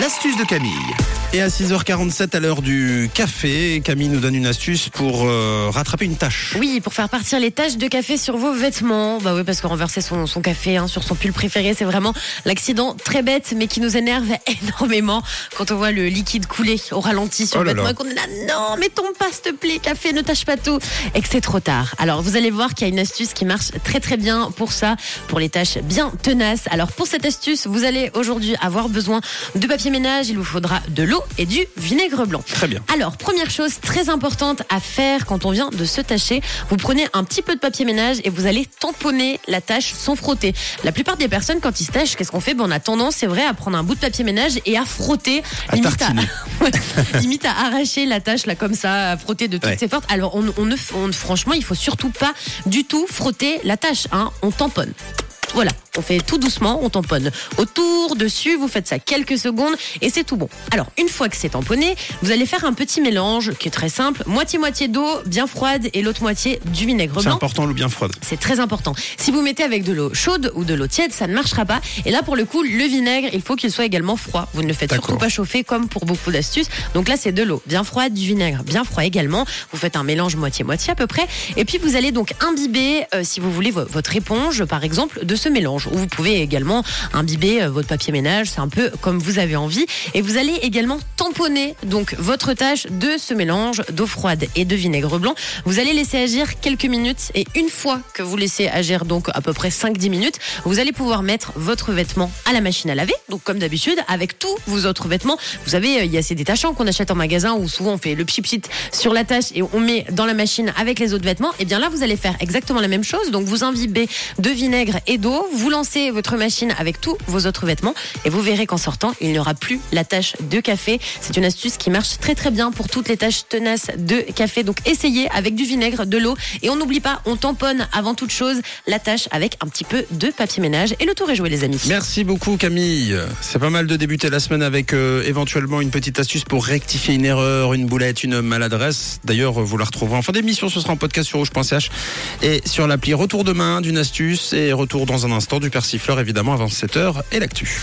L'astuce de Camille. Et à 6h47 à l'heure du café, Camille nous donne une astuce pour euh, rattraper une tâche. Oui, pour faire partir les taches de café sur vos vêtements. Bah oui, parce que renverser son, son café hein, sur son pull préféré, c'est vraiment l'accident très bête, mais qui nous énerve énormément quand on voit le liquide couler au ralenti sur Oh le vêtement là. et qu'on est là, non, mais tombe pas, s'il te plaît, café, ne tâche pas tout. Et que c'est trop tard. Alors, vous allez voir qu'il y a une astuce qui marche très très bien pour ça, pour les tâches bien tenaces. Alors, pour cette astuce, vous allez aujourd'hui avoir besoin de papier ménage, il vous faudra de l'eau et du vinaigre blanc. Très bien. Alors, première chose très importante à faire quand on vient de se tâcher, vous prenez un petit peu de papier ménage et vous allez tamponner la tâche sans frotter. La plupart des personnes, quand ils se tâchent, qu'est-ce qu'on fait? Ben, On a tendance, c'est vrai, à prendre un bout de papier ménage et à frotter, À limite à arracher la tâche là comme ça, à frotter de toutes Ouais. ses forces. Alors, on, on ne, on- franchement, il faut surtout pas du tout frotter la tâche. Hein. On tamponne. Voilà, on fait tout doucement, on tamponne autour, dessus, vous faites ça quelques secondes et c'est tout bon. Alors, une fois que c'est tamponné, vous allez faire un petit mélange qui est très simple, moitié-moitié d'eau bien froide et l'autre moitié du vinaigre C'est blanc. important l'eau bien froide. C'est très important. Si vous mettez avec de l'eau chaude ou de l'eau tiède, ça ne marchera pas. Et là, pour le coup, le vinaigre, il faut qu'il soit également froid. Vous ne le faites surtout pas chauffer comme pour beaucoup d'astuces. Donc là, c'est de l'eau bien froide, du vinaigre bien froid également. Vous faites un mélange moitié-moitié à peu près. Et puis, vous allez donc imbiber, euh, si vous voulez, vo- votre éponge, par exemple, de ce mélange. Ou vous pouvez également imbiber euh, votre papier ménage. C'est un peu comme vous avez envie. Et vous allez également tamponner donc votre tâche de ce mélange d'eau froide et de vinaigre blanc. Vous allez laisser agir quelques minutes et une fois que vous laissez agir donc à peu près 5-10 minutes, vous allez pouvoir mettre votre vêtement à la machine à laver. Donc comme d'habitude, avec tous vos autres vêtements, vous savez, euh, il y a ces détachants qu'on achète en magasin où souvent on fait le pchit pchit sur la tâche et on met dans la machine avec les autres vêtements. Et bien là, vous allez faire exactement la même chose. Donc vous imbibez de vinaigre et d'eau, vous lancez votre machine avec tous vos autres vêtements et vous verrez qu'en sortant, il n'y aura plus la tâche de café. C'est une astuce qui marche très très bien pour toutes les tâches tenaces de café. Donc essayez avec du vinaigre, de l'eau et on n'oublie pas, on tamponne avant toute chose la tâche avec un petit peu de papier ménage et le tour est joué les amis. Merci beaucoup Camille. C'est pas mal de débuter la semaine avec euh, éventuellement une petite astuce pour rectifier une erreur, une boulette, une maladresse. D'ailleurs, vous la retrouverez en fin d'émission, ce sera en podcast sur rouge.ch et sur l'appli Retour demain d'une astuce et retour un instant du persifleur évidemment avant 7h et l'actu.